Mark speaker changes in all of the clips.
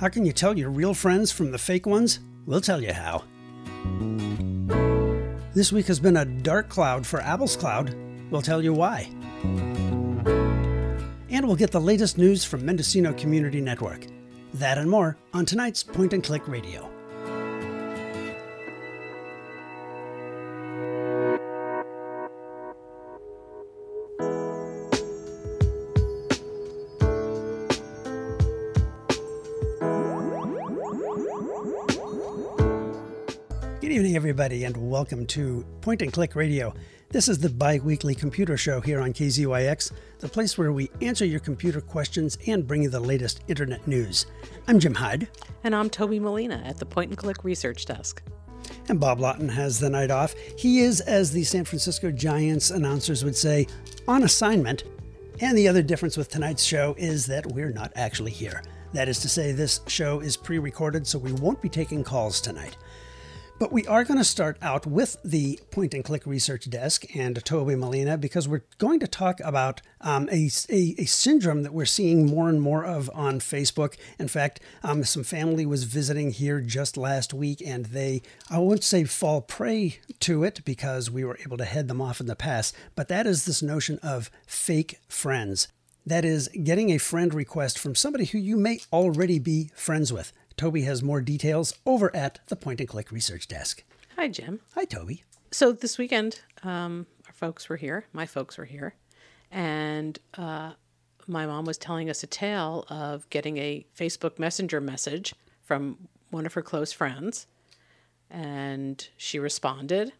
Speaker 1: How can you tell your real friends from the fake ones? We'll tell you how. This week has been a dark cloud for Apple's Cloud. We'll tell you why. And we'll get the latest news from Mendocino Community Network. That and more on tonight's Point and Click Radio. Everybody, and welcome to Point and Click Radio. This is the bi weekly computer show here on KZYX, the place where we answer your computer questions and bring you the latest internet news. I'm Jim Hyde.
Speaker 2: And I'm Toby Molina at the Point and Click Research Desk.
Speaker 1: And Bob Lawton has the night off. He is, as the San Francisco Giants announcers would say, on assignment. And the other difference with tonight's show is that we're not actually here. That is to say, this show is pre recorded, so we won't be taking calls tonight. But we are going to start out with the point and click research desk and Toby Molina because we're going to talk about um, a, a, a, syndrome that we're seeing more and more of on Facebook. In fact, um, some family was visiting here just last week and they, I won't say fall prey to it because we were able to head them off in the past, but that is this notion of fake friends. That is, getting a friend request from somebody who you may already be friends with. Toby has more details over at the Point and Click Research Desk.
Speaker 2: Hi, Jim.
Speaker 1: Hi, Toby.
Speaker 2: So this weekend, um, our folks were here. My folks were here, and uh, my mom was telling us a tale of getting a Facebook Messenger message from one of her close friends, and she responded,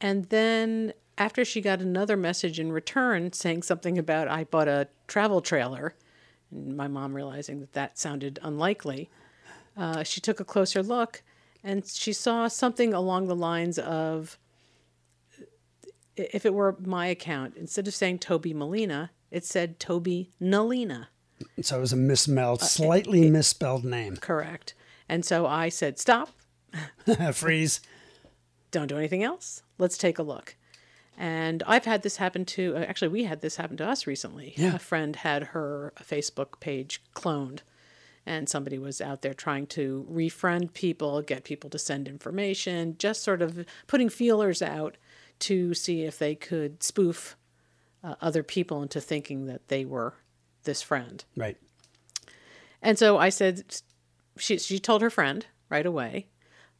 Speaker 2: and then after she got another message in return saying something about I bought a travel trailer, and my mom realizing that that sounded unlikely uh, she took a closer look and she saw something along the lines of if it were my account, instead of saying Toby Molina, it said Toby Nalina.
Speaker 1: So it was a misspelled, uh, slightly it, misspelled name.
Speaker 2: Correct. And so I said, stop.
Speaker 1: Freeze.
Speaker 2: Don't do anything else. Let's take a look. And I've had this happen to, uh, actually, we had this happen to us recently.
Speaker 1: Yeah.
Speaker 2: A friend had her Facebook page cloned and somebody was out there trying to refriend people, get people to send information, just sort of putting feelers out to see if they could spoof uh, other people into thinking that they were this friend.
Speaker 1: Right.
Speaker 2: And so I said, she, she told her friend right away,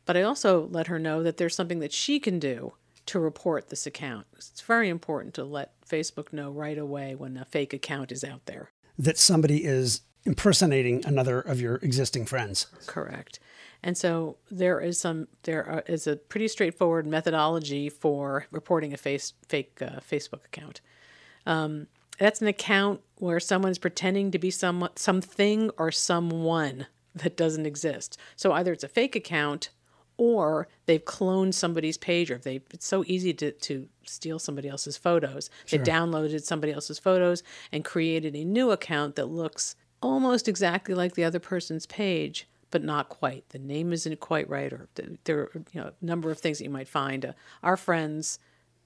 Speaker 2: but I also let her know that there's something that she can do to report this account. It's very important to let Facebook know right away when a fake account is out there.
Speaker 1: That somebody is impersonating another of your existing friends.
Speaker 2: Correct. And so there is some there is a pretty straightforward methodology for reporting a face fake uh, Facebook account. Um, that's an account where someone's pretending to be some something or someone that doesn't exist. So either it's a fake account or they've cloned somebody's page or they it's so easy to, to steal somebody else's photos. Sure. They downloaded somebody else's photos and created a new account that looks almost exactly like the other person's page, but not quite. The name isn't quite right, or there are you know, a number of things that you might find. Uh, our friend's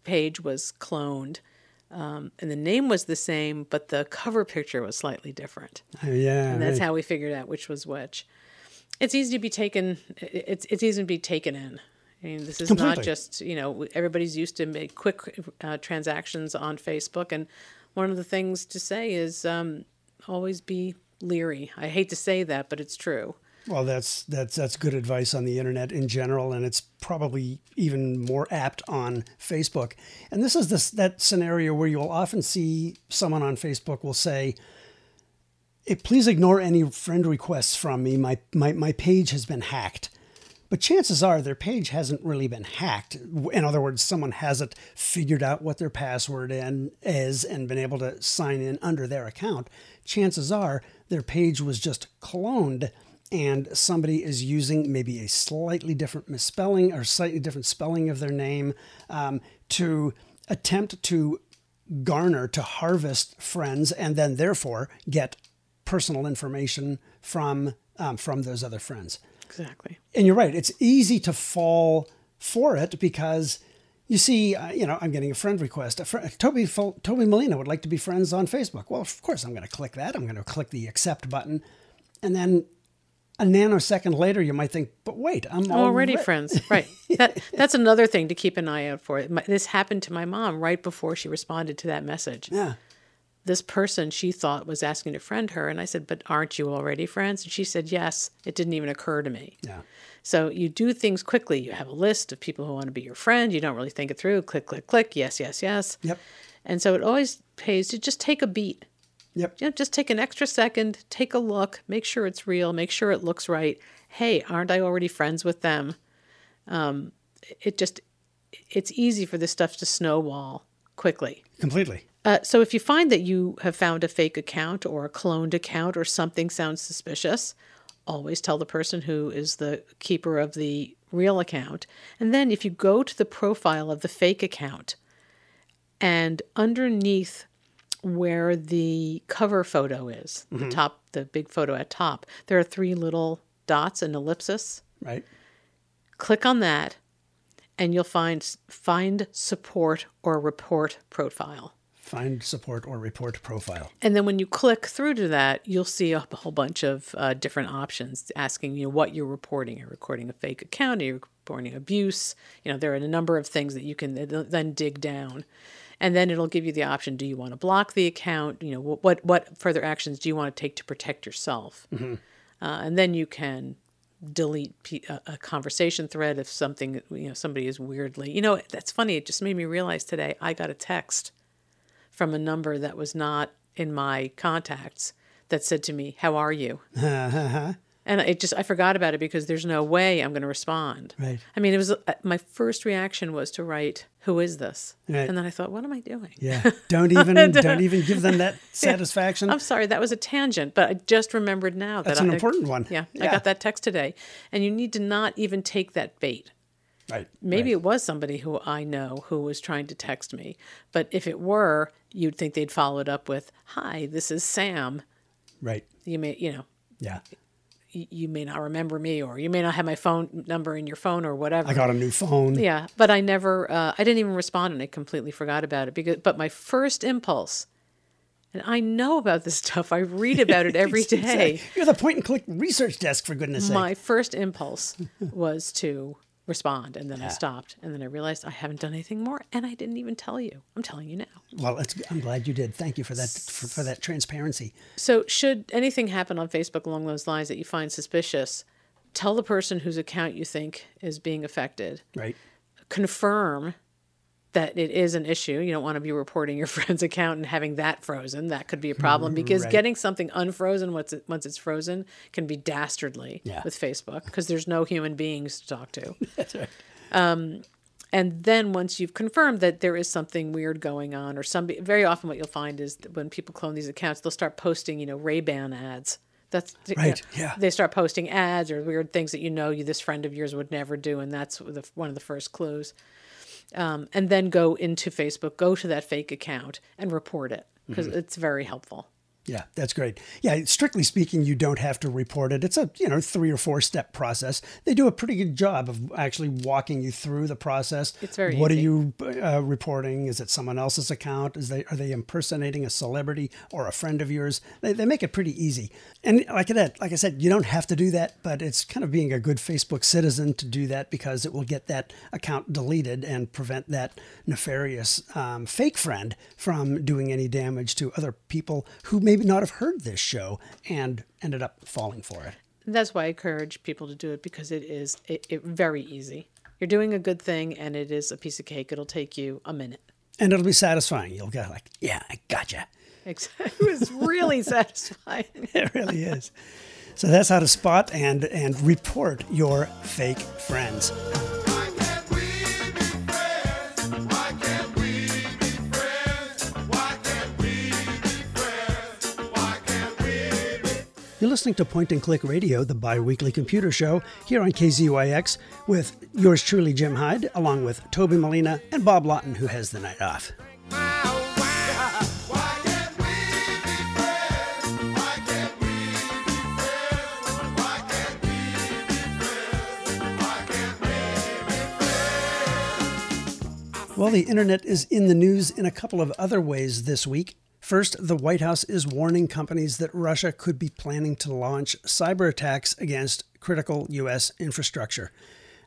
Speaker 2: page was cloned. Um, and the name was the same, but the cover picture was slightly different.
Speaker 1: Uh, yeah,
Speaker 2: and that's right. how we figured out which was which. It's easy to be taken. It's it's easy to be taken in. I mean, this is Completely. not just you know everybody's used to make quick uh, transactions on Facebook, and one of the things to say is um, always be leery. I hate to say that, but it's true.
Speaker 1: Well, that's that's that's good advice on the internet in general, and it's probably even more apt on Facebook. And this is this that scenario where you'll often see someone on Facebook will say, "Please ignore any friend requests from me. My my my page has been hacked." But chances are their page hasn't really been hacked. In other words, someone hasn't figured out what their password is and been able to sign in under their account. Chances are their page was just cloned and somebody is using maybe a slightly different misspelling or slightly different spelling of their name um, to attempt to garner, to harvest friends, and then therefore get personal information from um, from those other friends.
Speaker 2: Exactly.
Speaker 1: And you're right. It's easy to fall for it because You see, uh, you know, I'm getting a friend request. A fr- Toby Toby Molina would like to be friends on Facebook. Well, of course, I'm going to click that. I'm going to click the accept button, and then a nanosecond later, you might think, "But wait, I'm
Speaker 2: already
Speaker 1: alre-
Speaker 2: friends right that, that's another thing to keep an eye out for this happened to my mom right before she responded to that message
Speaker 1: Yeah,
Speaker 2: this person she thought was asking to friend her and i said but aren't you already friends? And she said yes. It didn't even occur to me.
Speaker 1: Yeah,
Speaker 2: so you do things quickly. You have a list of people who want to be your friend. You don't really think it through. Click click click. Yes yes yes.
Speaker 1: Yep,
Speaker 2: and so it always pays to just take a beat.
Speaker 1: Yep,
Speaker 2: you know, just take an extra second, take a look, make sure it's real, make sure it looks right. Hey, aren't I already friends with them? Um, it just, it's easy for this stuff to snowball quickly.
Speaker 1: completely.
Speaker 2: Uh, so if you find that you have found a fake account or a cloned account or something sounds suspicious, always tell the person who is the keeper of the real account. And then if you go to the profile of the fake account and underneath where the cover photo is, the top, the big photo at top, there are three little dots, and ellipsis.
Speaker 1: Right.
Speaker 2: Click on that, and you'll find find support or report profile.
Speaker 1: Find support or report profile.
Speaker 2: And then when you click through to that, you'll see a whole bunch of uh, different options asking you know, what you're reporting. You're recording a fake account, you're reporting abuse. You know, there are a number of things that you can then dig down. And then it'll give you the option do you want to block the account? You know, what, what, what further actions do you want to take to protect yourself? Uh, and then you can delete a conversation thread if something, you know, somebody is weirdly. You know, that's funny. It just made me realize today I got a text from a number that was not in my contacts that said to me, "How are you?" and it just I forgot about it because there's no way I'm going to respond.
Speaker 1: Right.
Speaker 2: I mean, it was uh, my first reaction was to write, "Who is this?"
Speaker 1: Right.
Speaker 2: And then I thought, "What am I doing?"
Speaker 1: Yeah. Don't even don't even give them that satisfaction.
Speaker 2: I'm sorry, that was a tangent, but I just remembered now that
Speaker 1: That's an
Speaker 2: I,
Speaker 1: important one.
Speaker 2: Yeah, I got that text today, and you need to not even take that bait.
Speaker 1: Right.
Speaker 2: Maybe it was somebody who I know who was trying to text me, but if it were, you'd think they'd follow it up with, "Hi, this is Sam."
Speaker 1: Right.
Speaker 2: You may, you know,
Speaker 1: Yeah.
Speaker 2: y- you may not remember me, or you may not have my phone number in your phone, or whatever.
Speaker 1: I got a new phone.
Speaker 2: Yeah, but I never, uh, I didn't even respond, and I completely forgot about it. Because, but my first impulse, and I know about this stuff. I read about it every day.
Speaker 1: You're the point and click research desk for goodness sake.
Speaker 2: My first impulse was to respond, and then I stopped, and then I realized I haven't done anything more, and I didn't even tell you. I'm telling you now.
Speaker 1: Well, I'm glad you did. Thank you for that for, for that transparency.
Speaker 2: So, should anything happen on Facebook along those lines that you find suspicious, tell the person whose account you think is being affected.
Speaker 1: Right.
Speaker 2: Confirm that it is an issue. You don't want to be reporting your friend's account and having that frozen. That could be a problem mm-hmm, because
Speaker 1: Right.
Speaker 2: getting something unfrozen once it, once it's frozen can be dastardly
Speaker 1: Yeah.
Speaker 2: with Facebook because there's no human beings to talk to.
Speaker 1: That's right.
Speaker 2: Um, and then once you've confirmed that there is something weird going on, or some very often what you'll find is that when people clone these accounts, they'll start posting, you know, Ray Ban ads. That's you know,
Speaker 1: Right, yeah.
Speaker 2: They start posting ads or weird things that you know you this friend of yours would never do, and that's the, one of the first clues. Um, and then go into Facebook, go to that fake account, and report it because
Speaker 1: Mm-hmm.
Speaker 2: it's very helpful.
Speaker 1: Yeah, that's great. Yeah, strictly speaking, you don't have to report it. It's a you know three or four step process. They do a pretty good job of actually walking you through the process.
Speaker 2: It's very
Speaker 1: What
Speaker 2: easy.
Speaker 1: are you uh, reporting? Is it someone else's account? Is they are they impersonating a celebrity or a friend of yours? They, they make it pretty easy. And like that, like I said, you don't have to do that, but it's kind of being a good Facebook citizen to do that because it will get that account deleted and prevent that nefarious um, fake friend from doing any damage to other people who maybe not have heard this show and ended up falling for it.
Speaker 2: That's why I encourage people to do it because it is it, it very easy. You're doing a good thing, and it is a piece of cake. It'll take you a minute.
Speaker 1: And it'll be satisfying. You'll go like, yeah, I gotcha.
Speaker 2: It was really satisfying.
Speaker 1: It really is. So that's how to spot and and report your fake friends. You're listening to Point and Click Radio, the bi weekly computer show here on KZYX with yours truly, Jim Hyde, along with Toby Molina and Bob Lawton, who has the night off. Well, the internet is in the news in a couple of other ways this week. First, the White House is warning companies that Russia could be planning to launch cyber attacks against critical U.S. infrastructure.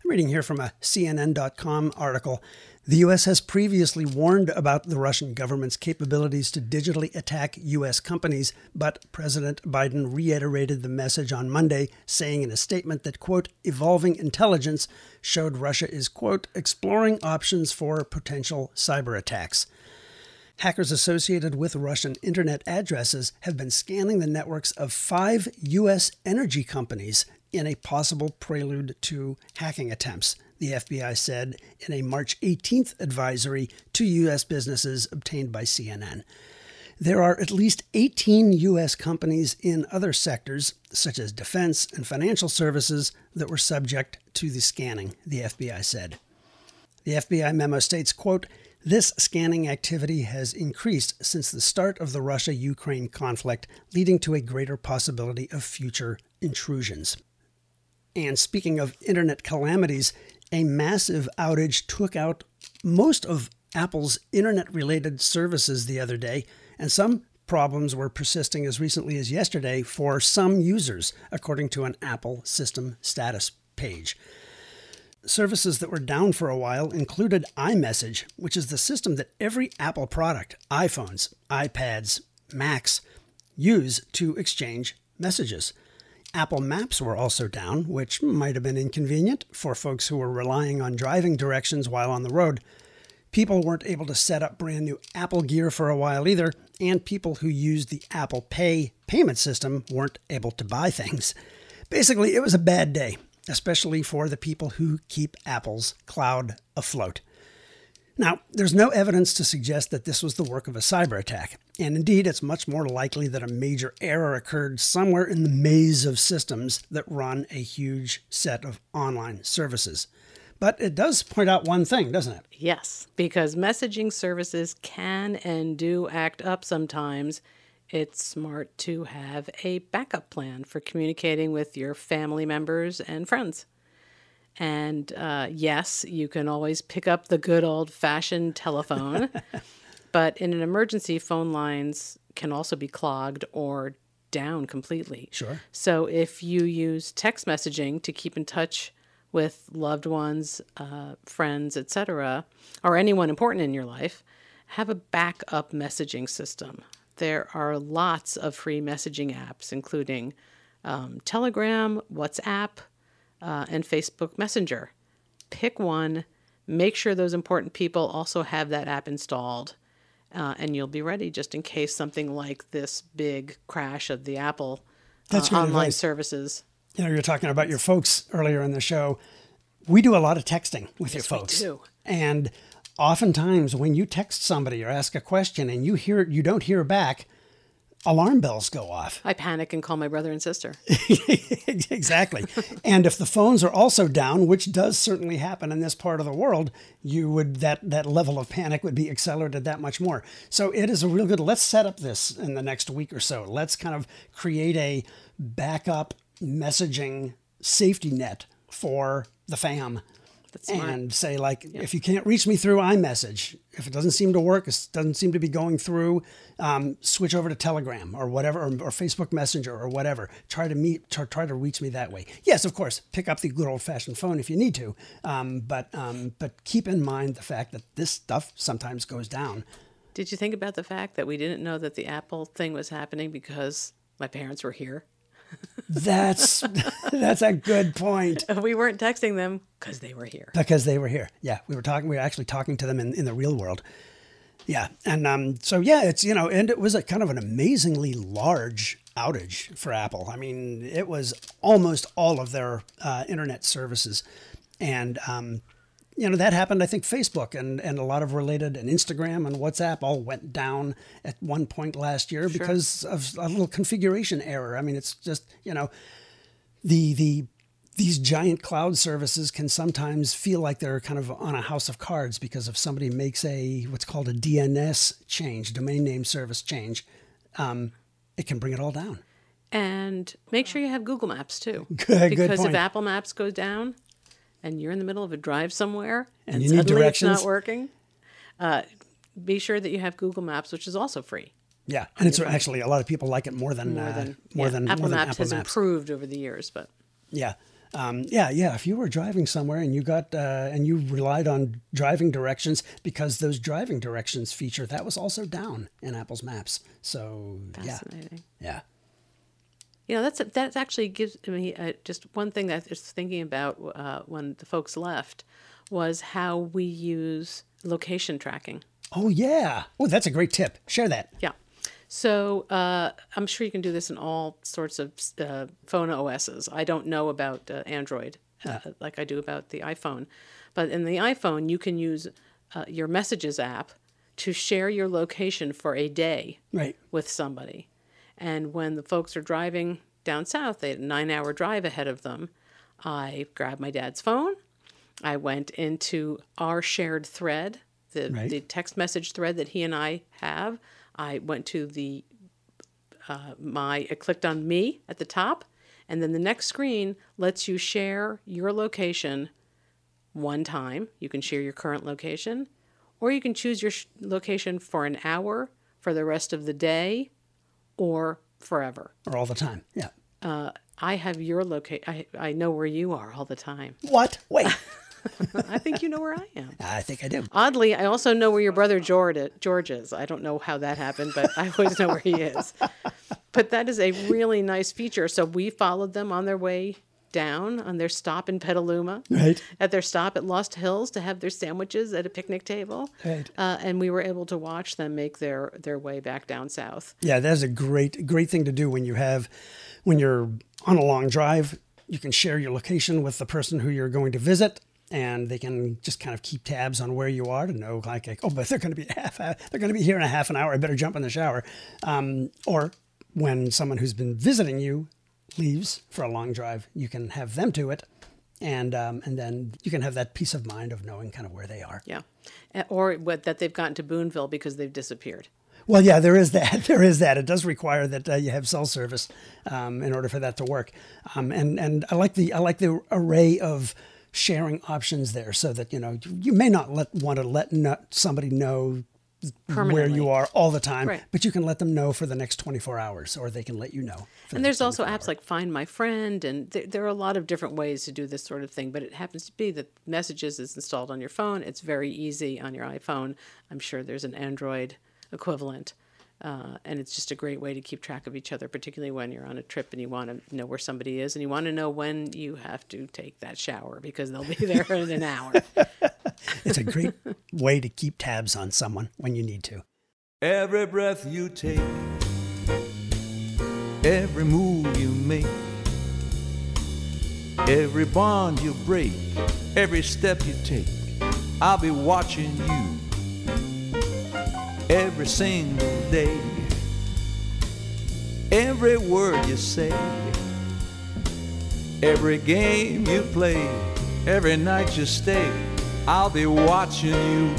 Speaker 1: I'm reading here from a CNN.com article. The U.S. has previously warned about the Russian government's capabilities to digitally attack U.S. companies, but President Biden reiterated the message on Monday, saying in a statement that, quote, evolving intelligence showed Russia is, quote, exploring options for potential cyber attacks. Hackers associated with Russian internet addresses have been scanning the networks of five U.S. energy companies in a possible prelude to hacking attempts, the FBI said in a March 18th advisory to U.S. businesses obtained by CNN. There are at least 18 U.S. companies in other sectors, such as defense and financial services, that were subject to the scanning, the FBI said. The FBI memo states, quote, this scanning activity has increased since the start of the Russia Ukraine conflict, leading to a greater possibility of future intrusions. And speaking of internet calamities, a massive outage took out most of Apple's internet related services the other day, and some problems were persisting as recently as yesterday for some users, according to an Apple system status page. Services that were down for a while included iMessage, which is the system that every Apple product, iPhones, iPads, Macs, use to exchange messages. Apple Maps were also down, which might have been inconvenient for folks who were relying on driving directions while on the road. People weren't able to set up brand new Apple gear for a while either, and people who used the Apple Pay payment system weren't able to buy things. Basically, it was a bad day, especially for the people who keep Apple's cloud afloat. Now, there's no evidence to suggest that this was the work of a cyber attack, and indeed, it's much more likely that a major error occurred somewhere in the maze of systems that run a huge set of online services. But it does point out one thing, doesn't it?
Speaker 2: Yes, because messaging services can and do act up sometimes. It's smart to have a backup plan for communicating with your family members and friends. And uh, yes, you can always pick up the good old fashioned telephone, but in an emergency, phone lines can also be clogged or down completely.
Speaker 1: Sure.
Speaker 2: So if you use text messaging to keep in touch with loved ones, uh, friends, etc., or anyone important in your life, have a backup messaging system. There are lots of free messaging apps, including um, Telegram, WhatsApp, uh, and Facebook Messenger. Pick one, make sure those important people also have that app installed, uh, and you'll be ready just in case something like this big crash of the Apple uh, online
Speaker 1: advice.
Speaker 2: services.
Speaker 1: You know, you were talking about your folks earlier in the show. We do a lot of texting with your
Speaker 2: Yes, we
Speaker 1: folks.
Speaker 2: do.
Speaker 1: And oftentimes when you text somebody or ask a question and you hear you don't hear back, alarm bells go off.
Speaker 2: I panic and call my brother and sister.
Speaker 1: exactly. and if the phones are also down, which does certainly happen in this part of the world, you would that that level of panic would be accelerated that much more. So it is a real good let's set up this in the next week or so. Let's kind of create a backup messaging safety net for the fam.
Speaker 2: That's smart.
Speaker 1: And say like, if you can't reach me through iMessage, if it doesn't seem to work, it doesn't seem to be going through, um, switch over to Telegram or whatever, or, or Facebook Messenger or whatever. Try to meet, try, try to reach me that way. Yes, of course, pick up the good old fashioned phone if you need to, um, but um, but keep in mind the fact that this stuff sometimes goes down.
Speaker 2: Did you think about the fact that we didn't know that the Apple thing was happening because my parents were here?
Speaker 1: That's that's a good point.
Speaker 2: We weren't texting them because they were here.
Speaker 1: because they were here. Yeah, we were talking. We were actually talking to them in, in the real world. Yeah, and um, so yeah, it's you know, and it was a kind of an amazingly large outage for Apple. I mean, it was almost all of their uh, internet services, and um, you know that happened. I think Facebook and and a lot of related and Instagram and WhatsApp all went down at one point last year because of a little configuration error. I mean, it's just you know the the these giant cloud services can sometimes feel like they're kind of on a house of cards because if somebody makes a what's called a DNS change, domain name service change, um, it can bring it all down.
Speaker 2: And make sure you have Google Maps too.
Speaker 1: Good- good
Speaker 2: because
Speaker 1: point.
Speaker 2: if Apple Maps goes down and you're in the middle of a drive somewhere and,
Speaker 1: you need
Speaker 2: suddenly it's not working, Be sure that you have Google Maps, which is also free.
Speaker 1: Yeah, and it's actually a lot of people like it more than
Speaker 2: More
Speaker 1: uh,
Speaker 2: than
Speaker 1: more
Speaker 2: yeah,
Speaker 1: than
Speaker 2: Apple
Speaker 1: more than
Speaker 2: Maps
Speaker 1: Apple
Speaker 2: has
Speaker 1: Maps.
Speaker 2: improved over the years, but
Speaker 1: Yeah. Um, yeah, yeah. If you were driving somewhere and you got uh, and you relied on driving directions because those driving directions feature that was also down in Apple's Maps. So yeah, yeah,
Speaker 2: You know, that's that actually gives me uh, just one thing that I was thinking about uh, when the folks left was how we use location tracking.
Speaker 1: oh yeah. Oh, that's a great tip. Share that.
Speaker 2: Yeah. So uh, I'm sure you can do this in all sorts of uh, phone OSs. I don't know about uh, Android uh, like I do about the iPhone, but in the iPhone you can use uh, your Messages app to share your location for a day
Speaker 1: Right.
Speaker 2: with somebody. And when the folks are driving down south, they had a nine hour drive ahead of them. I grabbed my dad's phone. I went into our shared thread, the,
Speaker 1: Right.
Speaker 2: the text message thread that he and I have. I went to the uh, my I clicked on me at the top, and then the next screen lets you share your location one time. You can share your current location, or you can choose your sh- location for an hour, for the rest of the day, or forever.
Speaker 1: Or all the time. Yeah.
Speaker 2: Uh, I have your location. I, I know where you are all the time.
Speaker 1: What? Wait.
Speaker 2: I think you know where I am.
Speaker 1: I think I do.
Speaker 2: Oddly, I also know where your brother George George is. I don't know how that happened, but I always know where he is. But that is a really nice feature. So we followed them on their way down on their stop in Petaluma,
Speaker 1: Right.
Speaker 2: at their stop at Lost Hills to have their sandwiches at a picnic table,
Speaker 1: Right.
Speaker 2: uh, and we were able to watch them make their their way back down south.
Speaker 1: Yeah, that's a great great thing to do when you have when you're on a long drive. You can share your location with the person who you're going to visit, and they can just kind of keep tabs on where you are to know, like, like, oh, but they're going to be half. They're going to be here in a half an hour. I better jump in the shower. Um, or when someone who's been visiting you leaves for a long drive, you can have them do it, and um, and then you can have that peace of mind of knowing kind of where they are.
Speaker 2: Yeah, Uh, or what that they've gotten to Boonville because they've disappeared.
Speaker 1: Well, yeah, there is that. There is that. It does require that uh, you have cell service um, in order for that to work. Um, and and I like the I like the array of sharing options there, so that you know you may not let want to let somebody know where you are all the time,
Speaker 2: Right.
Speaker 1: but you can let them know for the next 24 hours, or they can let you know.
Speaker 2: And
Speaker 1: the
Speaker 2: there's also
Speaker 1: 24
Speaker 2: apps like Find My Friend, and there, there are a lot of different ways to do this sort of thing. But it happens to be that Messages is installed on your phone. It's very easy on your iPhone. I'm sure there's an Android equivalent. Uh, and it's just a great way to keep track of each other, particularly when you're on a trip and you want to know where somebody is and you want to know when you have to take that shower because they'll be there in an hour.
Speaker 1: It's a great way to keep tabs on someone when you need to.
Speaker 3: Every breath you take, every move you make, every bond you break, every step you take, I'll be watching you every single day. Every word you say, every game you play, every night you stay, I'll be watching you.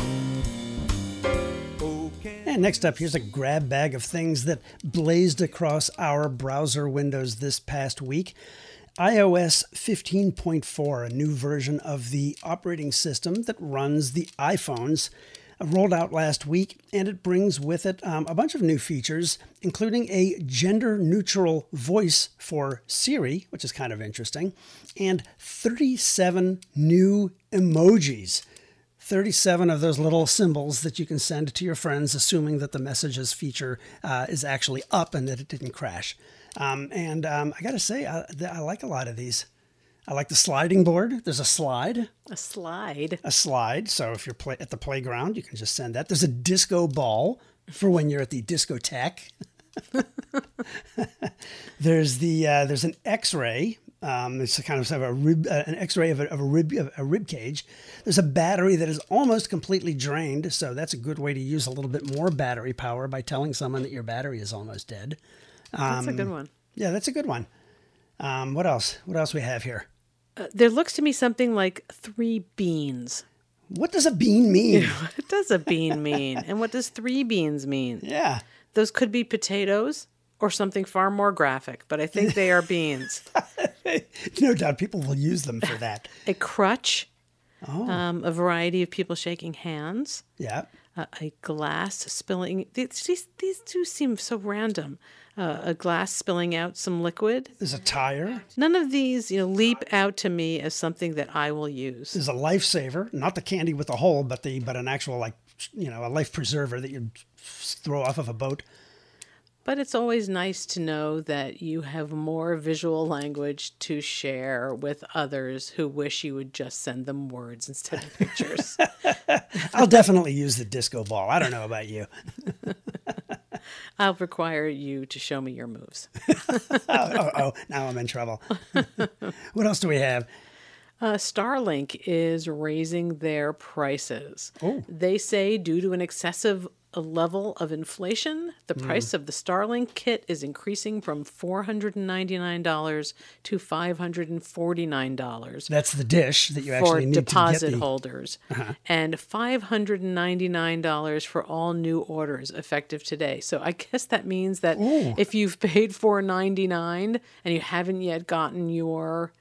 Speaker 1: And next up, here's a grab bag of things that blazed across our browser windows this past week. iOS 15.4, a new version of the operating system that runs the iPhones, rolled out last week, and it brings with it um, a bunch of new features, including a gender neutral voice for Siri, which is kind of interesting, and 37 new emojis. 37 of those little symbols that you can send to your friends, assuming that the messages feature uh, is actually up and that it didn't crash. Um, and um, I got to say, I, I like a lot of these. I like the sliding board. There's a slide,
Speaker 2: a slide.
Speaker 1: a slide. So if you're play- at the playground, you can just send that. There's a disco ball for when you're at the discotheque. there's the uh, there's an X-ray. Um, it's a kind of, sort of a rib, uh, an X-ray of a, of a rib of a rib cage. There's a battery that is almost completely drained, so that's a good way to use a little bit more battery power by telling someone that your battery is almost dead.
Speaker 2: That's a good one.
Speaker 1: Yeah, that's a good one. Um, what else? What else we have here?
Speaker 2: Uh, there looks to me something like three beans.
Speaker 1: What does a bean mean?
Speaker 2: What does a bean mean? and what does three beans mean?
Speaker 1: yeah.
Speaker 2: Those could be potatoes or something far more graphic, but I think they are beans.
Speaker 1: no doubt people will use them for that.
Speaker 2: A crutch, um, a variety of people shaking hands,
Speaker 1: Yeah.
Speaker 2: uh, a glass spilling. These, these, these two seem so random. Uh, a glass spilling out some liquid.
Speaker 1: There's a tire.
Speaker 2: None of these, you know, leap out to me as something that I will use.
Speaker 1: There's a lifesaver, not the candy with the hole, but the but an actual like you know a life preserver that you throw off of a boat.
Speaker 2: But it's always nice to know that you have more visual language to share with others who wish you would just send them words instead of pictures.
Speaker 1: I'll definitely use the disco ball. I don't know about you.
Speaker 2: I'll require you to show me your moves.
Speaker 1: Oh, oh now I'm in trouble. what else do we have?
Speaker 2: Uh, Starlink is raising their prices.
Speaker 1: Oh.
Speaker 2: They say due to an excessive uh, level of inflation, the
Speaker 1: Hmm.
Speaker 2: price of the Starlink kit is increasing from $499 to $549
Speaker 1: That's the dish that you actually need
Speaker 2: deposit
Speaker 1: to get the.
Speaker 2: holders and $599 for all new orders effective today. So I guess that means that if you've paid 499 and you haven't yet gotten your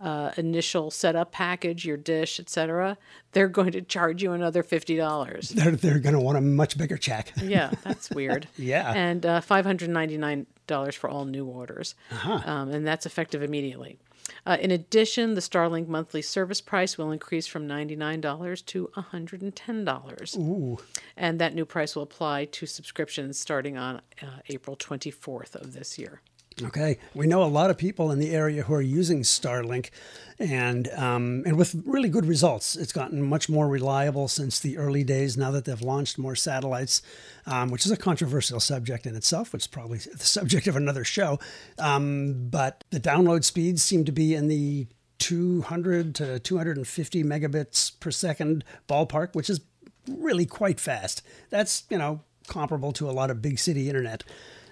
Speaker 2: uh, initial setup package, your dish, etc., they're going to charge you another $50.
Speaker 1: They're, they're going to want a much bigger check.
Speaker 2: Yeah, that's weird.
Speaker 1: Yeah.
Speaker 2: And uh, $599 for all new orders.
Speaker 1: Uh-huh.
Speaker 2: Um, and that's effective immediately. Uh, in addition, the Starlink monthly service price will increase from $99 to $110.
Speaker 1: Ooh.
Speaker 2: And that new price will apply to subscriptions starting on uh, April 24th of this year.
Speaker 1: Okay, we know a lot of people in the area who are using Starlink, and um, and with really good results. It's gotten much more reliable since the early days. Now that they've launched more satellites, um, which is a controversial subject in itself, which is probably the subject of another show. Um, but the download speeds seem to be in the 200 to 250 megabits per second ballpark, which is really quite fast. That's you know comparable to a lot of big city internet.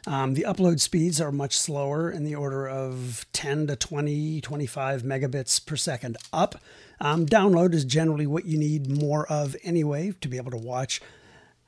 Speaker 1: Um, the upload speeds are much slower in the order of 10 to 20, 25 megabits per second up. Um, download is generally what you need more of anyway to be able to watch,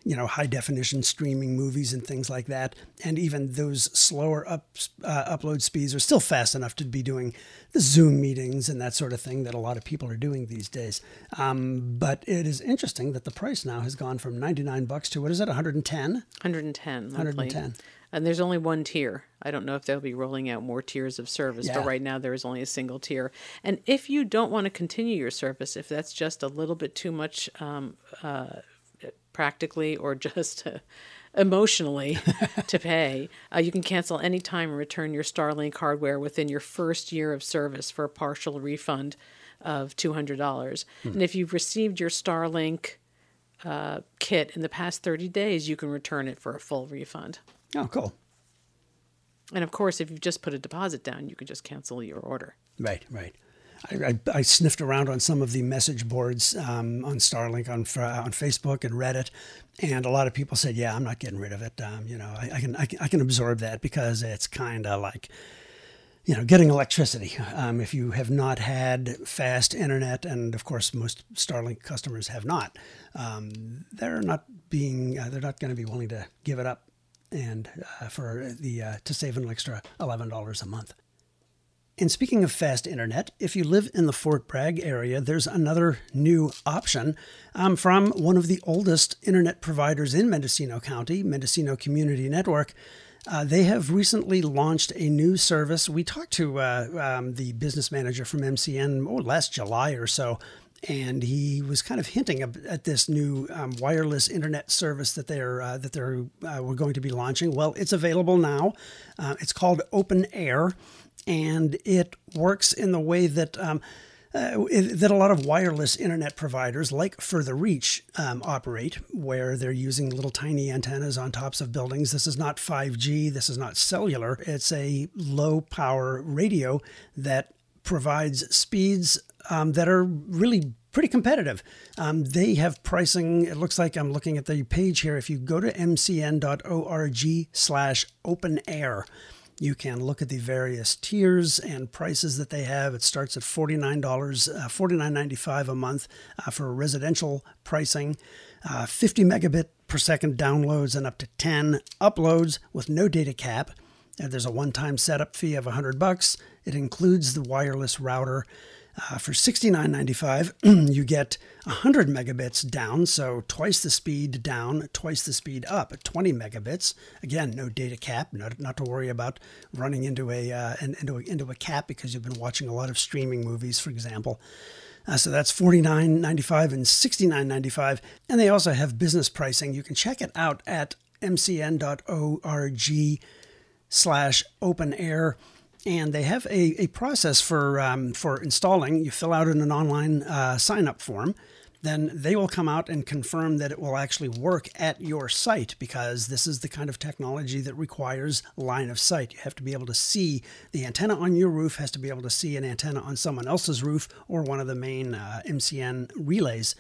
Speaker 1: you know, high definition streaming movies and things like that. And even those slower up, uh, upload speeds are still fast enough to be doing the Zoom meetings and that sort of thing that a lot of people are doing these days. Um, but it is interesting that the price now has gone from 99 bucks to what is it, 110?
Speaker 2: 110 monthly.
Speaker 1: 110.
Speaker 2: And there's only one tier. I don't know if they'll be rolling out more tiers of service,
Speaker 1: Yeah.
Speaker 2: but right now there is only a single tier. And if you don't want to continue your service, if that's just a little bit too much um, uh, practically or just uh, emotionally to pay, uh, you can cancel any time and return your Starlink hardware within your first year of service for a partial refund of $200. And if you've received your Starlink uh, kit in the past 30 days, you can return it for a full refund.
Speaker 1: Oh, cool.
Speaker 2: And of course, if you've just put a deposit down, you can just cancel your order.
Speaker 1: Right, right. I, I, I sniffed around on some of the message boards um, on Starlink on on Facebook and Reddit, and a lot of people said, "Yeah, I'm not getting rid of it. Um, you know, I, I can I can I can absorb that because it's kind of like." You know, getting electricity. Um, if you have not had fast internet, and of course most Starlink customers have not, um, they're not being uh, they're not going to be willing to give it up, and uh, for the uh, to save an extra eleven dollars a month. And speaking of fast internet, if you live in the Fort Bragg area, there's another new option um, from one of the oldest internet providers in Mendocino County, Mendocino Community Network. Uh, they have recently launched a new service. We talked to uh, um, the business manager from MCN oh, last July or so, and he was kind of hinting at this new um, wireless internet service that they're uh, that they're uh, we're going to be launching. Well, it's available now. Uh, it's called Open Air, and it works in the way that. Um, uh, that a lot of wireless internet providers like Further Reach um, operate, where they're using little tiny antennas on tops of buildings. This is not 5G, this is not cellular. It's a low power radio that provides speeds um, that are really pretty competitive. Um, they have pricing. It looks like I'm looking at the page here. If you go to mcn.org slash open air, you can look at the various tiers and prices that they have. It starts at $49, uh, $49.95 a month uh, for residential pricing, uh, 50 megabit per second downloads and up to 10 uploads with no data cap. Uh, there's a one-time setup fee of 100 bucks. It includes the wireless router. Uh, for $69.95, you get 100 megabits down, so twice the speed down, twice the speed up, 20 megabits. Again, no data cap, not, not to worry about running into a, uh, into a into a cap because you've been watching a lot of streaming movies, for example. Uh, so that's $49.95 and $69.95. And they also have business pricing. You can check it out at mcn.org slash open air. And they have a, a process for, um, for installing. You fill out in an online uh, sign up form. Then they will come out and confirm that it will actually work at your site because this is the kind of technology that requires line of sight. You have to be able to see the antenna on your roof, has to be able to see an antenna on someone else's roof or one of the main uh, MCN relays.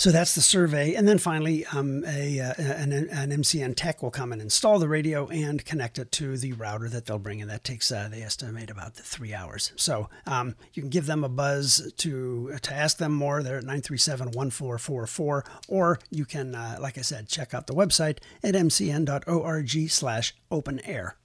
Speaker 1: So that's the survey. And then finally, um, a, uh, an, an MCN tech will come and install the radio and connect it to the router that they'll bring in. That takes, uh, they estimate, about three hours. So um, you can give them a buzz to, to ask them more. They're at 937 1444. Or you can, uh, like I said, check out the website at mcn.org slash open air.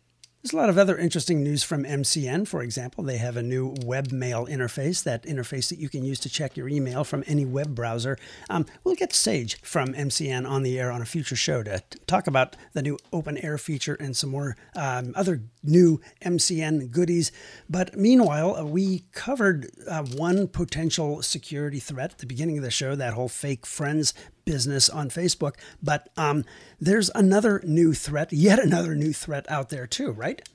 Speaker 1: There's a lot of other interesting news from MCN. For example, they have a new webmail interface, that interface that you can use to check your email from any web browser. Um, we'll get Sage from MCN on the air on a future show to talk about the new open air feature and some more um, other new MCN goodies. But meanwhile, uh, we covered uh, one potential security threat at the beginning of the show, that whole fake friends business on Facebook. But um, there's another new threat, yet another new threat out there too, right?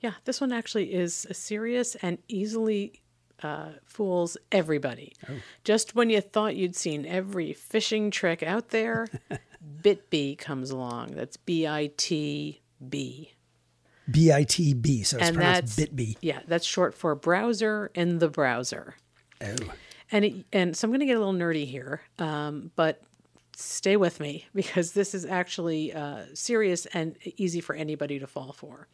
Speaker 2: Yeah, this one actually is serious and easily uh, fools everybody. Just when you thought you'd seen every phishing trick out there, BitB comes along. That's B I T B.
Speaker 1: B-I-T-B, so it's
Speaker 2: And
Speaker 1: pronounced
Speaker 2: that's
Speaker 1: BitB.
Speaker 2: Yeah, that's short for browser in the browser.
Speaker 1: Oh,
Speaker 2: And it, and so I'm going to get a little nerdy here, um, but stay with me because this is actually uh, serious and easy for anybody to fall for.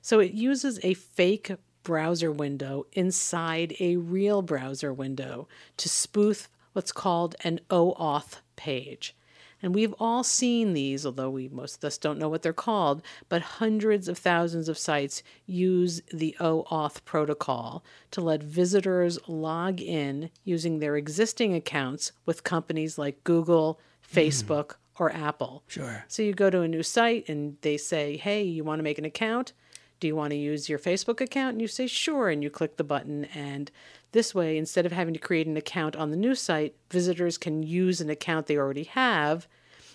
Speaker 2: So it uses a fake browser window inside a real browser window to spoof what's called an OAuth page. And we've all seen these, although we most of us don't know what they're called, but hundreds of thousands of sites use the OAuth protocol to let visitors log in using their existing accounts with companies like Google, Facebook, or Apple.
Speaker 1: Sure.
Speaker 2: So you go to a new site and they say, hey, you want to make an account? Do you want to use your Facebook account? And you say, sure. And you click the button. And this way, instead of having to create an account on the new site, visitors can use an account they already have.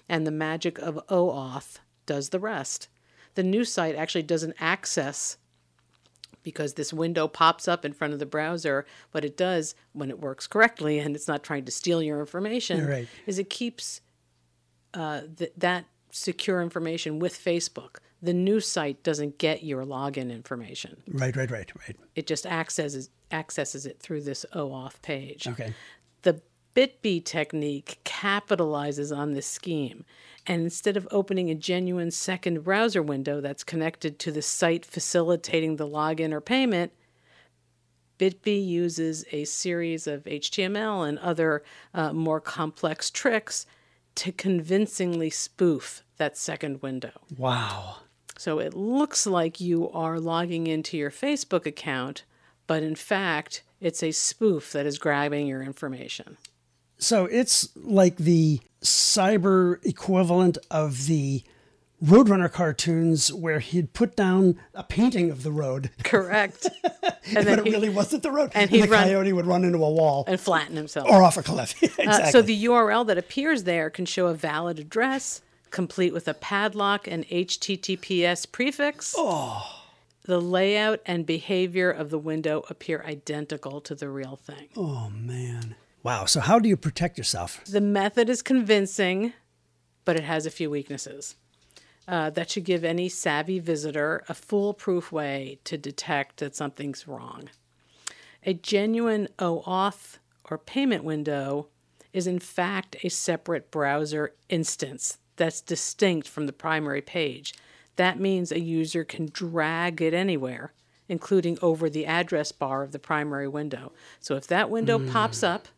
Speaker 2: And the magic of OAuth does the rest. The new site actually doesn't access because this window pops up in front of the browser. What it does when it works correctly and it's not trying to steal your information
Speaker 1: Right.
Speaker 2: is it keeps uh, th- that secure information with Facebook. The new site doesn't get your login information.
Speaker 1: right, right, right, right.
Speaker 2: It just accesses accesses it through this OAuth page.
Speaker 1: Okay.
Speaker 2: The BitB technique capitalizes on this scheme. And instead of opening a genuine second browser window that's connected to the site facilitating the login or payment, BitB uses a series of HTML and other uh, more complex tricks to convincingly spoof that second window.
Speaker 1: Wow.
Speaker 2: So it looks like you are logging into your Facebook account, but in fact, it's a spoof that is grabbing your information.
Speaker 1: So it's like the cyber equivalent of the Roadrunner cartoons where he'd put down a painting of the road,
Speaker 2: Correct. and
Speaker 1: but
Speaker 2: then
Speaker 1: it
Speaker 2: he,
Speaker 1: really wasn't the road.
Speaker 2: and
Speaker 1: the
Speaker 2: he'd run-
Speaker 1: coyote would run into a wall
Speaker 2: and flatten himself.
Speaker 1: or off a cliff. exactly.
Speaker 2: Uh, so the URL that appears there can show a valid address, complete with a padlock and HTTPS prefix. Oh. The layout and behavior of the window appear identical to the real thing.
Speaker 1: oh man. Wow. So how do you protect yourself?
Speaker 2: The method is convincing, but it has a few weaknesses. Uh, that should give any savvy visitor a foolproof way to detect that something's wrong. A genuine OAuth or payment window is, in fact, a separate browser instance that's distinct from the primary page. That means a user can drag it anywhere, including over the address bar of the primary window. So if that window pops up,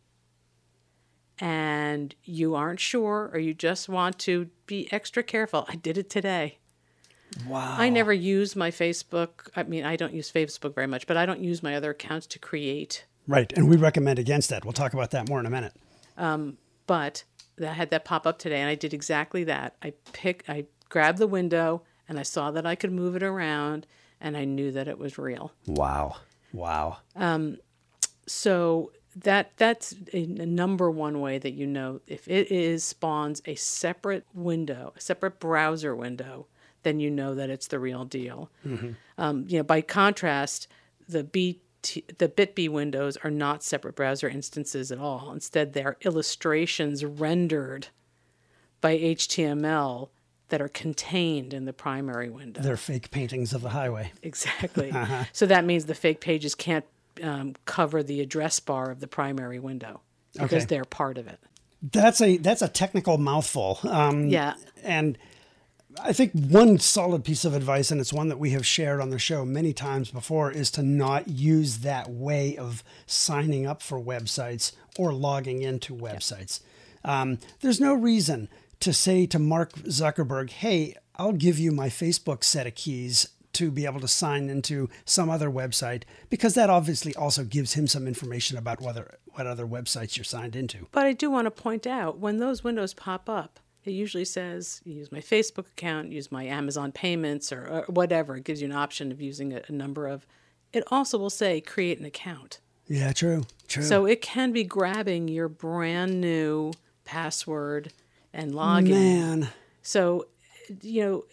Speaker 2: and you aren't sure or you just want to be extra careful. I did it today.
Speaker 1: Wow.
Speaker 2: I never use my Facebook. I mean, I don't use Facebook very much, but I don't use my other accounts to create
Speaker 1: Right. And we recommend against that. We'll talk about that more in a minute.
Speaker 2: Um, but I had that pop up today, and I did exactly that. I pick, I grabbed the window, and I saw that I could move it around, and I knew that it was real.
Speaker 1: Wow. Wow.
Speaker 2: Um, so that that's a, number one way that you know if it is spawns a separate window, a separate browser window, then you know that it's the real deal. Um, you know, by contrast, the B the BitB windows are not separate browser instances at all. Instead, they are illustrations rendered by HTML that are contained in the primary window.
Speaker 1: They're fake paintings of the highway.
Speaker 2: Exactly. So that means the fake pages can't um, cover the address bar of the primary window because
Speaker 1: Okay.
Speaker 2: they're part of it.
Speaker 1: That's a that's a technical mouthful. Um,
Speaker 2: Yeah.
Speaker 1: And I think one solid piece of advice, and it's one that we have shared on the show many times before, is to not use that way of signing up for websites or logging into websites. Um, there's no reason to say to Mark Zuckerberg, hey, I'll give you my Facebook set of keys to be able to sign into some other website, because that obviously also gives him some information about whether what other websites you're signed into.
Speaker 2: But I do want to point out when those windows pop up, it usually says use my Facebook account, use my Amazon payments, or, or whatever. It gives you an option of using a, a number of. It also will say create an account.
Speaker 1: Yeah, true, true.
Speaker 2: So it can be grabbing your brand new password and login.
Speaker 1: Man,
Speaker 2: So, you know,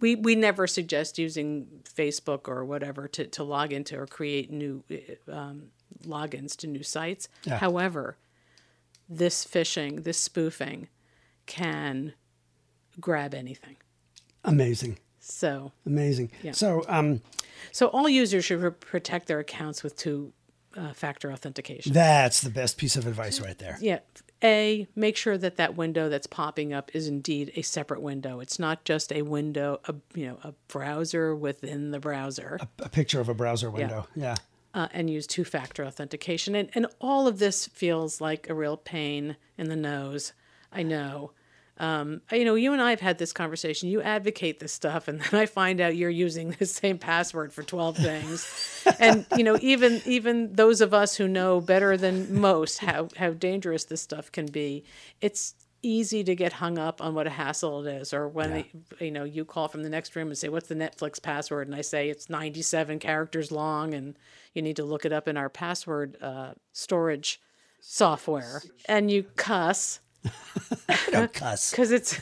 Speaker 2: we we never suggest using Facebook or whatever to, to log into or create new um, logins to new sites.
Speaker 1: Yeah.
Speaker 2: However, this phishing, this spoofing, can grab anything.
Speaker 1: amazing,
Speaker 2: So,
Speaker 1: amazing. Yeah. So, um,
Speaker 2: so all users should re- protect their accounts with two uh, factor authentication.
Speaker 1: that's the best piece of advice right there.
Speaker 2: Yeah. A, make sure that that window that's popping up is indeed a separate window. It's not just a window, a you know, a browser within the browser.
Speaker 1: A picture of a browser window. Yeah.
Speaker 2: Uh, and use two-factor authentication. And and all of this feels like a real pain in the nose. I know. Um, you know, you and I have had this conversation. You advocate this stuff, and then I find out you're using the same password for twelve things. and you know, even even those of us who know better than most how how dangerous this stuff can be, it's easy to get hung up on what a hassle it is. Or when you know you call from the next room and say what's the netflix password? And i say it's 97 characters long and you need to look it up in our password uh, storage software. And you cuss
Speaker 1: Don't cuss.
Speaker 2: because it's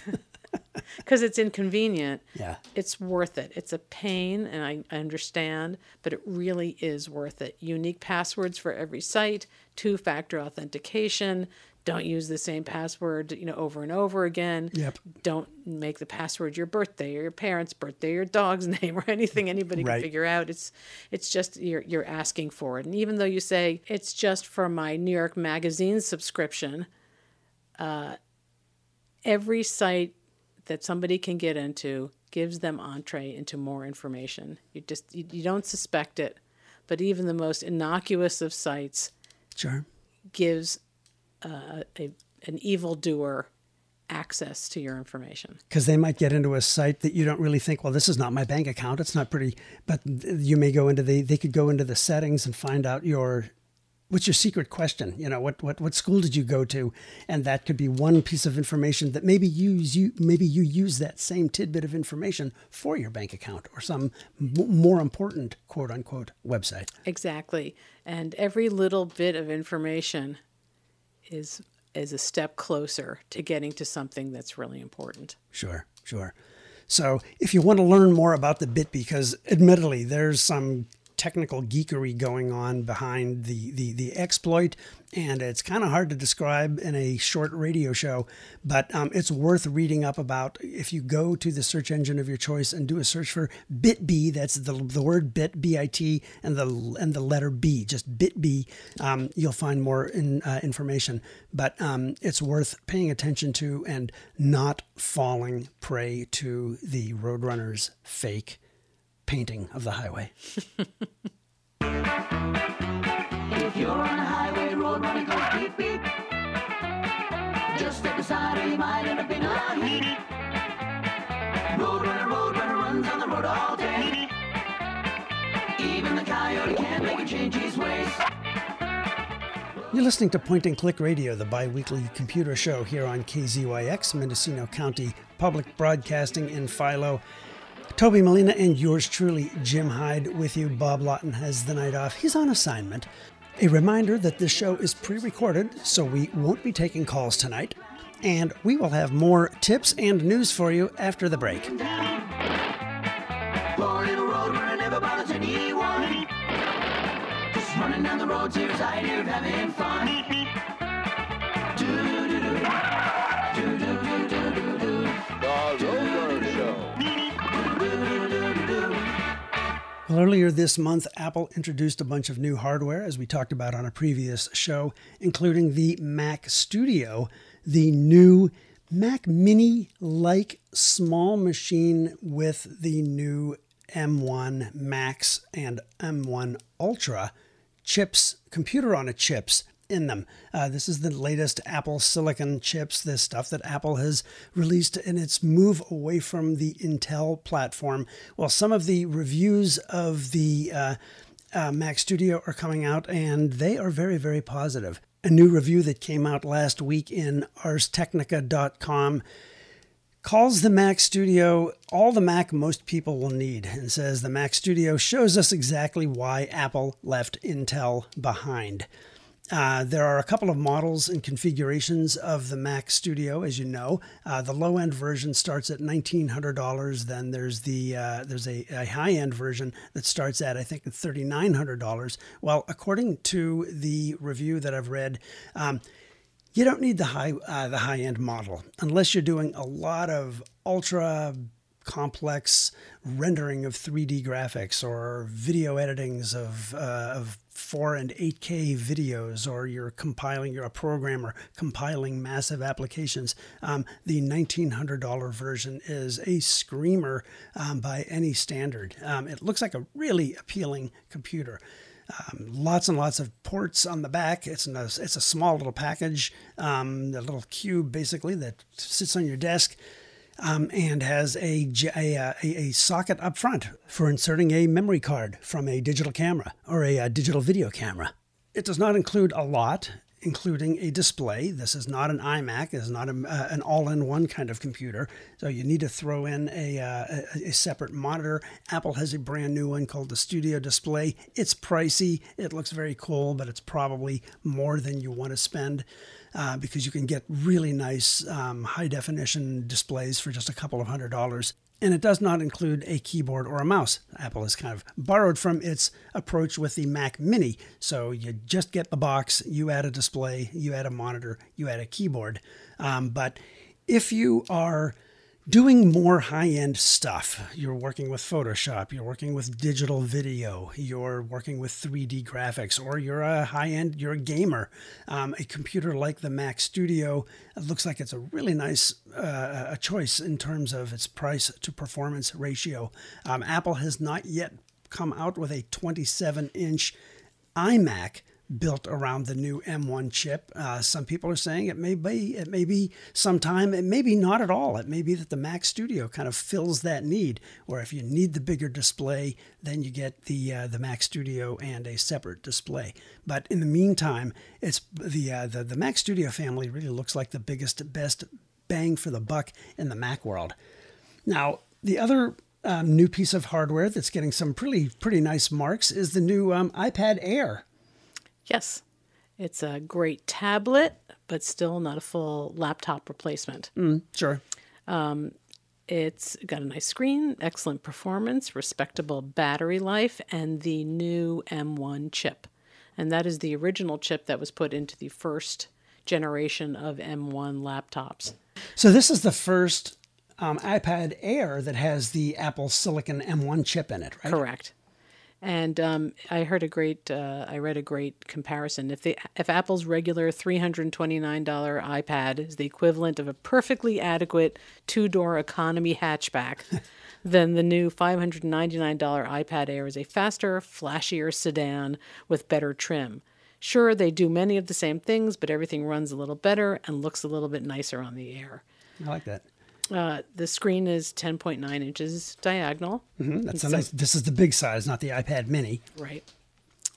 Speaker 2: because it's inconvenient
Speaker 1: Yeah.
Speaker 2: it's worth it it's a pain and I, I understand but it really is worth it unique passwords for every site two factor authentication don't use the same password you know over and over again
Speaker 1: Yep.
Speaker 2: don't make the password your birthday or your parents birthday or your dog's name or anything anybody
Speaker 1: Right.
Speaker 2: can figure out it's it's just you're you're asking for it and even though you say it's just for my new york magazine subscription every site that somebody can get into gives them entree into more information. You just you, you don't suspect it, but even the most innocuous of sites
Speaker 1: Sure.
Speaker 2: gives uh, a an evildoer access to your information.
Speaker 1: Because they might get into a site that you don't really think, well, this is not my bank account. It's not pretty. But you may go into the, they could go into the settings and find out your, what's your secret question? You know, what, what, what school did you go to? And that could be one piece of information that maybe use you, maybe you use that same tidbit of information for your bank account or some m- more important quote unquote website.
Speaker 2: Exactly. And every little bit of information is is a step closer to getting to something that's really important.
Speaker 1: Sure, sure. So if you want to learn more about the bit, because admittedly there's some technical geekery going on behind the the, the exploit, and it's kind of hard to describe in a short radio show, but um, it's worth reading up about. If you go to the search engine of your choice and do a search for BitB, that's the the word bit B I T and the and the letter B, just BitB, um, you'll find more in, uh, information. But um, it's worth paying attention to and not falling prey to the Roadrunner's fake painting of the highway.
Speaker 4: If you're on a highway road when it goes beep beep, just step aside or you might end up in a heap. Roadrunner, roadrunner runs on the road all day. Even the coyote can't make him change his ways.
Speaker 1: You're listening to Point and Click Radio, the bi weekly computer show here on KZYX, Mendocino County Public Broadcasting in Philo. Toby Molina and yours truly, Jim Heid, with you. Bob Lawton has the night off. He's on assignment. A reminder that this show is pre recorded, so we won't be taking calls tonight. And we will have more tips and news for you after the break.
Speaker 4: Running down the road, tears I hear having fun.
Speaker 1: Earlier this month, Apple introduced a bunch of new hardware, as we talked about on a previous show, including the Mac Studio, the new Mac Mini like small machine with the new M1 Max and M1 Ultra chips, computer on a chips in them. Uh, this is the latest Apple Silicon chips, this stuff that Apple has released in its move away from the Intel platform. Well, some of the reviews of the uh, uh, Mac Studio are coming out, and they are very, very positive. A new review that came out last week in ArsTechnica.com calls the Mac Studio all the Mac most people will need and says the Mac Studio shows us exactly why Apple left Intel behind. Uh, there are a couple of models and configurations of the Mac Studio, as you know. Uh, the low-end version starts at nineteen hundred dollars. Then there's the uh, there's a, a high-end version that starts at I think thirty-nine hundred dollars. Well, according to the review that I've read, um, you don't need the high uh, the high end model unless you're doing a lot of ultra complex rendering of 3D graphics or video editings of uh, of 4 and 8K videos, or you're compiling, you're a programmer compiling massive applications. Um, the $1,900 version is a screamer um, by any standard. Um, it looks like a really appealing computer. Um, lots and lots of ports on the back. It's a, it's a small little package, um, a little cube basically that sits on your desk um, and has a, a, uh, a, a socket up front for inserting a memory card from a digital camera or a, uh digital video camera. It does not include a lot, including a display. This is not an iMac. It is not a, uh, an all-in-one kind of computer. So you need to throw in a, uh, a, a separate monitor. Apple has a brand new one called the Studio Display. It's pricey. It looks very cool, but it's probably more than you want to spend. Uh, because you can get really nice um, high definition displays for just a couple of hundred dollars. And it does not include a keyboard or a mouse. Apple has kind of borrowed from its approach with the Mac Mini. So you just get the box, you add a display, you add a monitor, you add a keyboard. Um, but if you are doing more high end stuff. You're working with Photoshop, you're working with digital video, you're working with 3D graphics, or you're a high end, you're a gamer. Um, a computer like the Mac Studio looks like it's a really nice uh, a choice in terms of its price to performance ratio. Um, Apple has not yet come out with a 27 inch iMac built around the new M1 chip. Uh, some people are saying it may be it may be sometime it may be not at all. It may be that the Mac Studio kind of fills that need. Or if you need the bigger display, then you get the uh, the Mac Studio and a separate display. But in the meantime, it's the uh, the the Mac Studio family really looks like the biggest best bang for the buck in the Mac world. Now the other um, new piece of hardware that's getting some pretty pretty nice marks is the new um, iPad Air.
Speaker 2: Yes, it's a great tablet, but still not a full laptop replacement.
Speaker 1: Sure.
Speaker 2: It's got a nice screen, excellent performance, respectable battery life, and the new M1 chip. And that is the original chip that was put into the first generation of M1 laptops.
Speaker 1: So this is the first um, iPad Air that has the Apple Silicon M1 chip in it, right?
Speaker 2: Correct. And um, I heard a great, uh, I read a great comparison. If the if Apple's regular three hundred twenty nine dollar iPad is the equivalent of a perfectly adequate two door economy hatchback, then the new five hundred ninety nine dollar iPad Air is a faster, flashier sedan with better trim. Sure, they do many of the same things, but everything runs a little better and looks a little bit nicer on the Air.
Speaker 1: I like that.
Speaker 2: Uh, the screen is 10.9 inches diagonal.
Speaker 1: Mhm, That's a nice. This is the big size, not the iPad Mini.
Speaker 2: Right.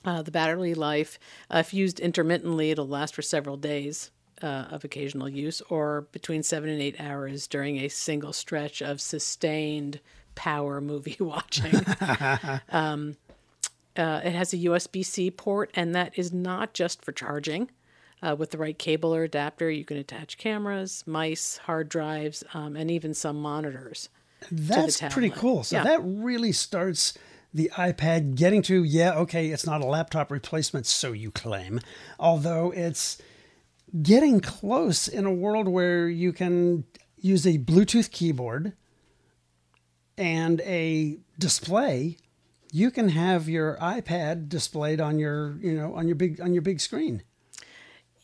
Speaker 2: Uh, the battery life, uh, if used intermittently, it'll last for several days uh, of occasional use, or between seven and eight hours during a single stretch of sustained power movie watching. um, uh, it has a USB C port, and that is not just for charging. Uh, with the right cable or adapter, you can attach cameras, mice, hard drives, um, and even some monitors.
Speaker 1: That's pretty cool. So
Speaker 2: Yeah.
Speaker 1: that really starts the iPad getting to, yeah, okay, it's not a laptop replacement, so you claim, although it's getting close in a world where you can use a Bluetooth keyboard and a display. You can have your iPad displayed on your, you know, on your big on your big screen.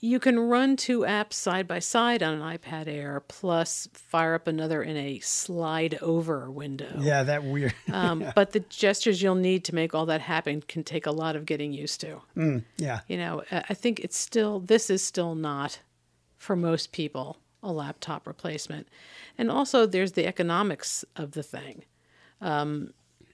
Speaker 2: You can run two apps side by side on an iPad Air, plus fire up another in a slide over window.
Speaker 1: Yeah, that weird.
Speaker 2: Um, But the gestures you'll need to make all that happen can take a lot of getting used to.
Speaker 1: yeah.
Speaker 2: You know, I I think it's still, this is still not, for most people, a laptop replacement. And also, there's the economics of the thing. Um,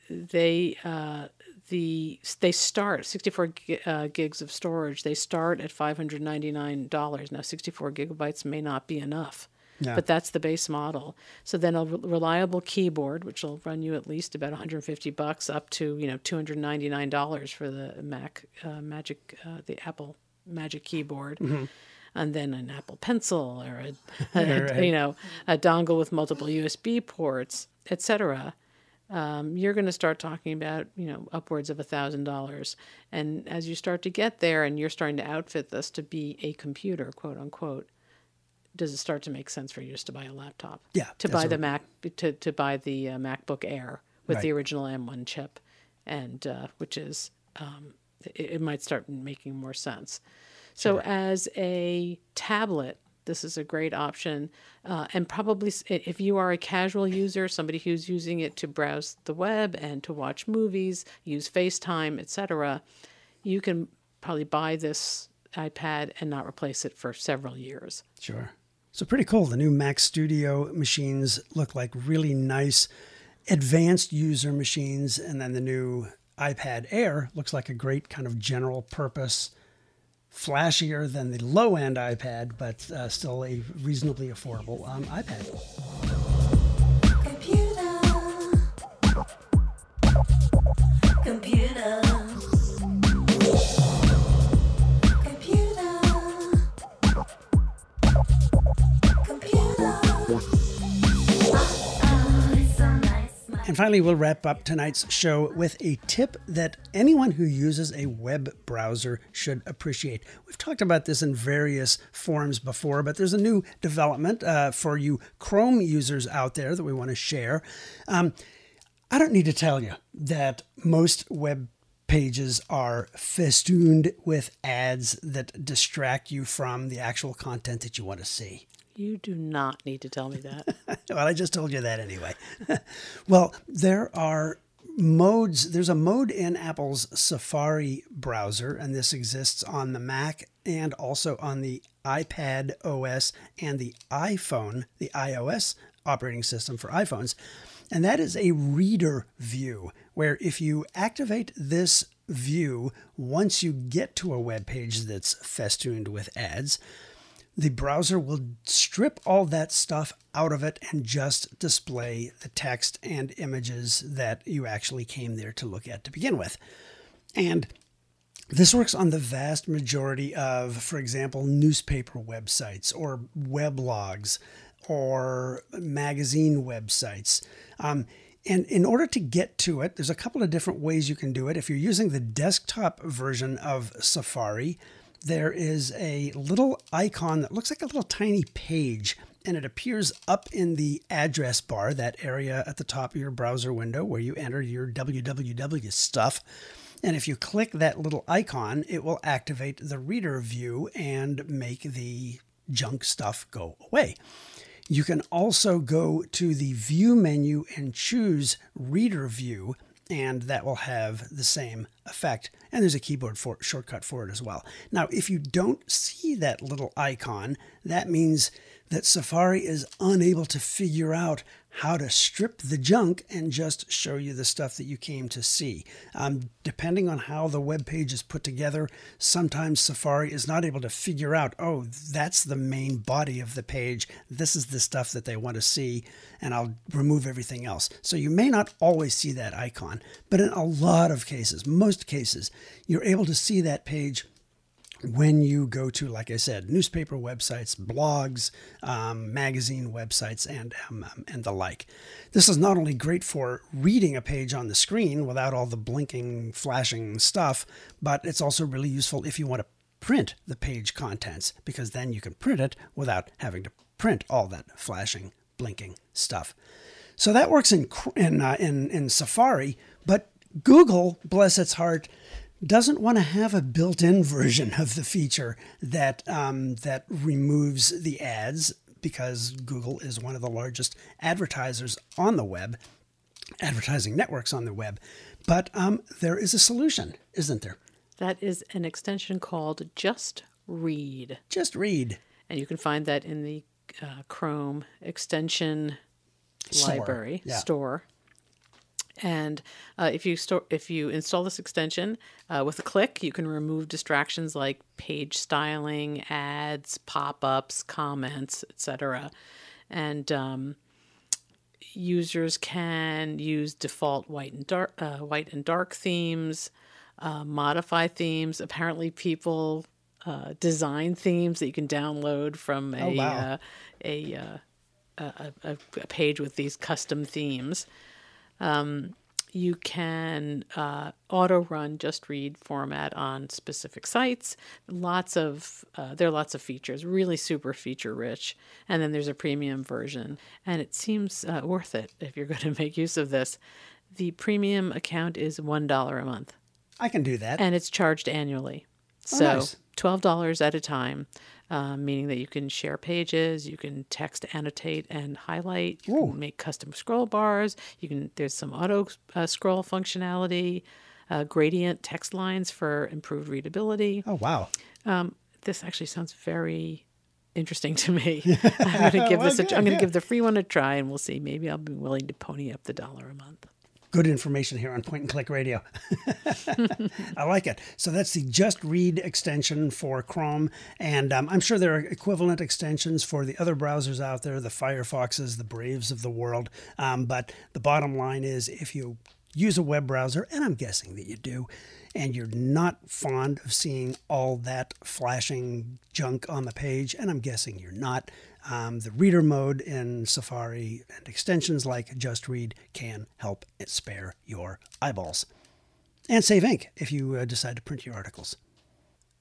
Speaker 2: they, uh, the they start 64 uh, gigs of storage. They start at $599. Now, 64 gigabytes may not be enough.
Speaker 1: Yeah.
Speaker 2: But that's the base model. So then a reliable keyboard, which will run you at least about 150 bucks, up to you know 299 dollars for the Mac uh, Magic, uh, the Apple Magic keyboard, and then an Apple Pencil or a, a-
Speaker 1: right.
Speaker 2: you know a dongle with multiple USB ports, etc. Um, you're going to start talking about you know upwards of a thousand dollars, and as you start to get there, and you're starting to outfit this to be a computer, quote unquote does it start to make sense for you just to buy a laptop?
Speaker 1: Yeah,
Speaker 2: To buy the Mac, to, to buy the uh, MacBook Air with the original M1 chip, and uh, which is um, it, it might start making more sense. So as a tablet, this is a great option, uh, and probably if you are a casual user, somebody who's using it to browse the web and to watch movies, use FaceTime, etc., you can probably buy this iPad and not replace it for several years.
Speaker 1: Sure. So pretty cool. The new Mac Studio machines look like really nice advanced user machines and then the new iPad Air looks like a great kind of general purpose flashier than the low end iPad but uh, still a reasonably affordable um, iPad.
Speaker 5: Computer. Computer.
Speaker 1: And finally, we'll wrap up tonight's show with a tip that anyone who uses a web browser should appreciate. We've talked about this in various forms before, but there's a new development uh, for you Chrome users out there that we want to share. Um, I don't need to tell you that most web pages are festooned with ads that distract you from the actual content that you want to see.
Speaker 2: You do not need to tell me that.
Speaker 1: Well, I just told you that anyway. well, there are modes. There's a mode in Apple's Safari browser, and this exists on the Mac and also on the iPad OS and the iPhone, the iOS operating system for iPhones. And that is a reader view, where if you activate this view once you get to a web page that's festooned with ads, the browser will strip all that stuff out of it and just display the text and images that you actually came there to look at to begin with. And this works on the vast majority of, for example, newspaper websites or weblogs or magazine websites. Um, and in order to get to it, there's a couple of different ways you can do it. If you're using the desktop version of Safari, there is a little icon that looks like a little tiny page and it appears up in the address bar, that area at the top of your browser window where you enter your www stuff. And if you click that little icon, it will activate the reader view and make the junk stuff go away. You can also go to the view menu and choose reader view, and that will have the same effect. And there's a keyboard for, shortcut for it as well. Now, if you don't see that little icon, that means that Safari is unable to figure out how to strip the junk and just show you the stuff that you came to see. Um, depending on how the web page is put together, sometimes Safari is not able to figure out, oh, that's the main body of the page. This is the stuff that they want to see, and I'll remove everything else. So you may not always see that icon, but in a lot of cases, most cases, you're able to see that page when you go to, like I said, newspaper websites, blogs, um, magazine websites, and um, um, and the like. This is not only great for reading a page on the screen without all the blinking, flashing stuff, but it's also really useful if you want to print the page contents because then you can print it without having to print all that flashing, blinking stuff. So that works in in uh, in, in Safari, but Google, bless its heart, doesn't want to have a built-in version of the feature that um, that removes the ads because Google is one of the largest advertisers on the web, advertising networks on the web. But um, there is a solution, isn't there?
Speaker 2: That is an extension called Just Read.
Speaker 1: Just read.
Speaker 2: And you can find that in the uh, Chrome extension
Speaker 1: Store,
Speaker 2: library
Speaker 1: yeah.
Speaker 2: store. And uh, if you store, if you install this extension uh, with a click, you can remove distractions like page styling, ads, pop-ups, comments, etc. And um, users can use default white and dark, uh, white and dark themes, uh, modify themes. Apparently, people uh, design themes that you can download from a
Speaker 1: Oh, wow.
Speaker 2: uh, a, uh, a, a a page with these custom themes. Um, you can uh, auto run just read format on specific sites. Lots of uh, there are lots of features, really super feature rich. And then there's a premium version, and it seems uh, worth it if you're going to make use of this. The premium account is one dollar a month,
Speaker 1: I can do that.
Speaker 2: and it's charged annually.
Speaker 1: Oh,
Speaker 2: So
Speaker 1: nice.
Speaker 2: twelve dollars at a time, uh, meaning that you can share pages, you can text, annotate, and highlight. You
Speaker 1: Ooh.
Speaker 2: can make custom scroll bars. You can there's some auto uh, scroll functionality, uh, gradient text lines for improved readability.
Speaker 1: oh wow.
Speaker 2: This actually sounds very interesting to me. I'm going to give this.
Speaker 1: Well,
Speaker 2: A, I'm going to
Speaker 1: yeah.
Speaker 2: give the free one a try, and we'll see. Maybe I'll be willing to pony up the dollar a month.
Speaker 1: Good information here on Point and Click Radio. I like it. So that's the Just Read extension for Chrome, and um, I'm sure there are equivalent extensions for the other browsers out there, the Firefoxes, the Braves of the world. Um, but the bottom line is, if you use a web browser, and I'm guessing that you do, and you're not fond of seeing all that flashing junk on the page, and I'm guessing you're not, um, the reader mode in Safari and extensions like Just Read can help spare your eyeballs. And save ink if you uh, decide to print your articles.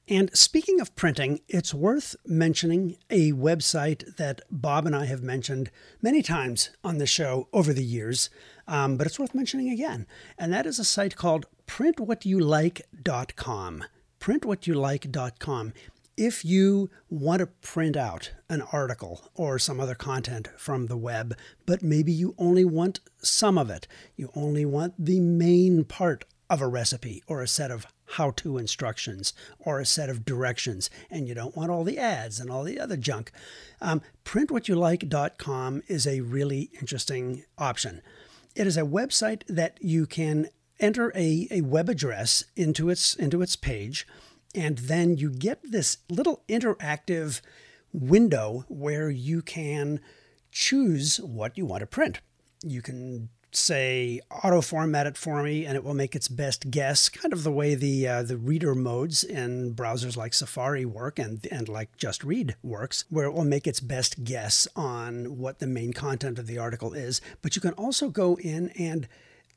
Speaker 1: And speaking of printing, it's worth mentioning a website that Bob and I have mentioned many times on the show over the years, um, but it's worth mentioning again. And that is a site called printwhatyoulike.com. Printwhatyoulike.com. If you want to print out an article or some other content from the web, but maybe you only want some of it, you only want the main part of a recipe or a set of how to instructions or a set of directions, and you don't want all the ads and all the other junk, um, printwhatyoulike.com is a really interesting option. It is a website that you can enter a, a web address into its into its page, and then you get this little interactive window where you can choose what you want to print. You can say auto format it for me and it will make its best guess kind of the way the uh, the reader modes in browsers like Safari work and and like Just Read works where it will make its best guess on what the main content of the article is but you can also go in and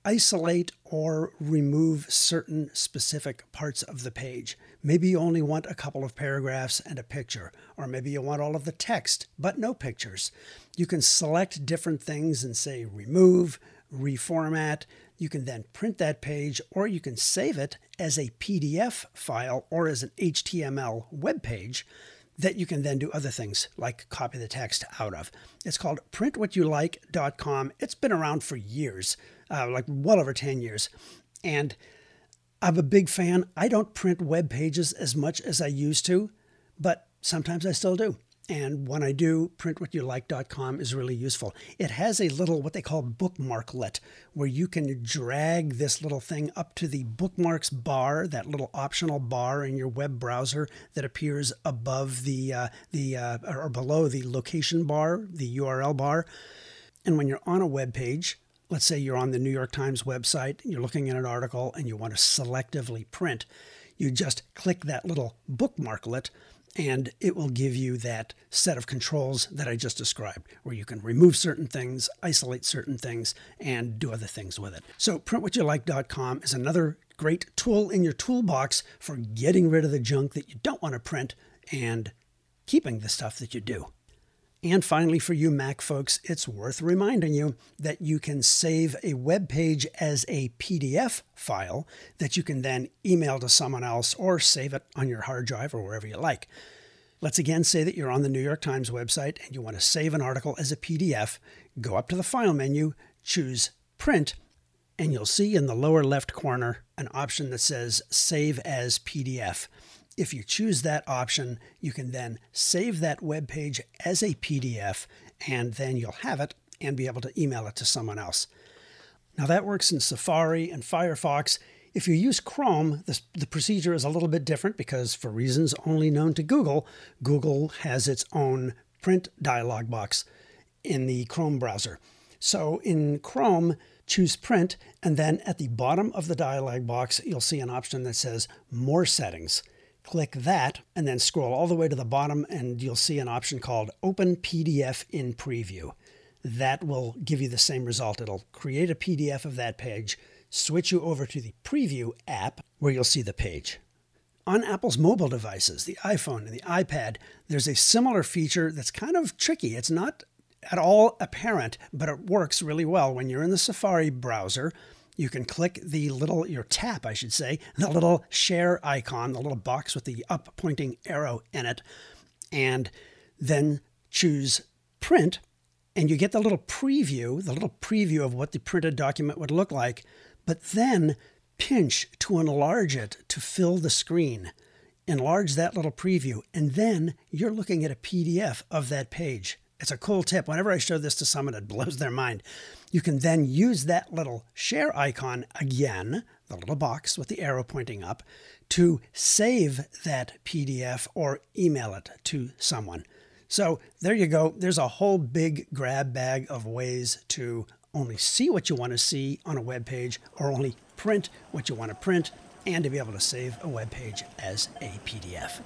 Speaker 1: isolate or remove certain specific parts of the page. Maybe you only want a couple of paragraphs and a picture, or maybe you want all of the text but no pictures. You can select different things and say remove, reformat. You can then print that page, or you can save it as a PDF file or as an HTML web page that you can then do other things like copy the text out of. It's called printwhatyoulike.com. It's been around for years, uh, like well over 10 years. And I'm a big fan. I don't print web pages as much as I used to, but sometimes I still do. And when I do, printwhatyouLike.com is really useful. It has a little what they call bookmarklet, where you can drag this little thing up to the bookmarks bar, that little optional bar in your web browser that appears above the uh, the uh, or below the location bar, the URL bar. And when you're on a web page, let's say you're on the New York Times website, and you're looking at an article and you want to selectively print, you just click that little bookmarklet and it will give you that set of controls that I just described, where you can remove certain things, isolate certain things, and do other things with it. So, printwhatyouLike.com is another great tool in your toolbox for getting rid of the junk that you don't want to print and keeping the stuff that you do. And finally, for you Mac folks, it's worth reminding you that you can save a web page as a PDF file that you can then email to someone else or save it on your hard drive or wherever you like. Let's again say that you're on the New York Times website and you want to save an article as a PDF. Go up to the File menu, choose Print, and you'll see in the lower left corner an option that says Save as PDF. If you choose that option, you can then save that web page as a PDF, and then you'll have it and be able to email it to someone else. Now, that works in Safari and Firefox. If you use Chrome, this, the procedure is a little bit different because, for reasons only known to Google, Google has its own print dialog box in the Chrome browser. So, in Chrome, choose Print, and then at the bottom of the dialog box, you'll see an option that says More Settings. Click that and then scroll all the way to the bottom, and you'll see an option called Open PDF in Preview. That will give you the same result. It'll create a PDF of that page, switch you over to the Preview app where you'll see the page. On Apple's mobile devices, the iPhone and the iPad, there's a similar feature that's kind of tricky. It's not at all apparent, but it works really well. When you're in the Safari browser, you can click the little, your tap, I should say, the little share icon, the little box with the up pointing arrow in it, and then choose print. And you get the little preview, the little preview of what the printed document would look like, but then pinch to enlarge it to fill the screen. Enlarge that little preview, and then you're looking at a PDF of that page. It's a cool tip. Whenever I show this to someone, it blows their mind. You can then use that little share icon again, the little box with the arrow pointing up, to save that PDF or email it to someone. So there you go. There's a whole big grab bag of ways to only see what you want to see on a web page or only print what you want to print and to be able to save a web page as a PDF.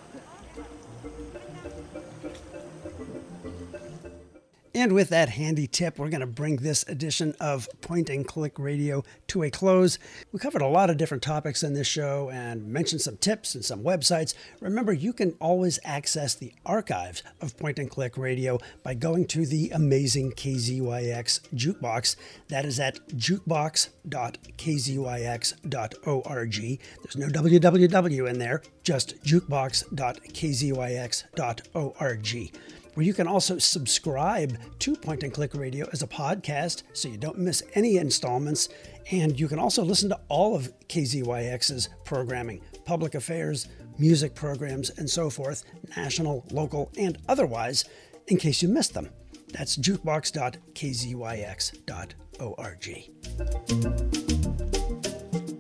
Speaker 1: And with that handy tip, we're going to bring this edition of Point and Click Radio to a close. We covered a lot of different topics in this show and mentioned some tips and some websites. Remember, you can always access the archives of Point and Click Radio by going to the amazing KZYX jukebox. That is at jukebox.kzyx.org. There's no www in there, just jukebox.kzyx.org where you can also subscribe to Point and Click Radio as a podcast so you don't miss any installments. And you can also listen to all of KZYX's programming, public affairs, music programs, and so forth, national, local, and otherwise, in case you missed them. That's jukebox.kzyx.org.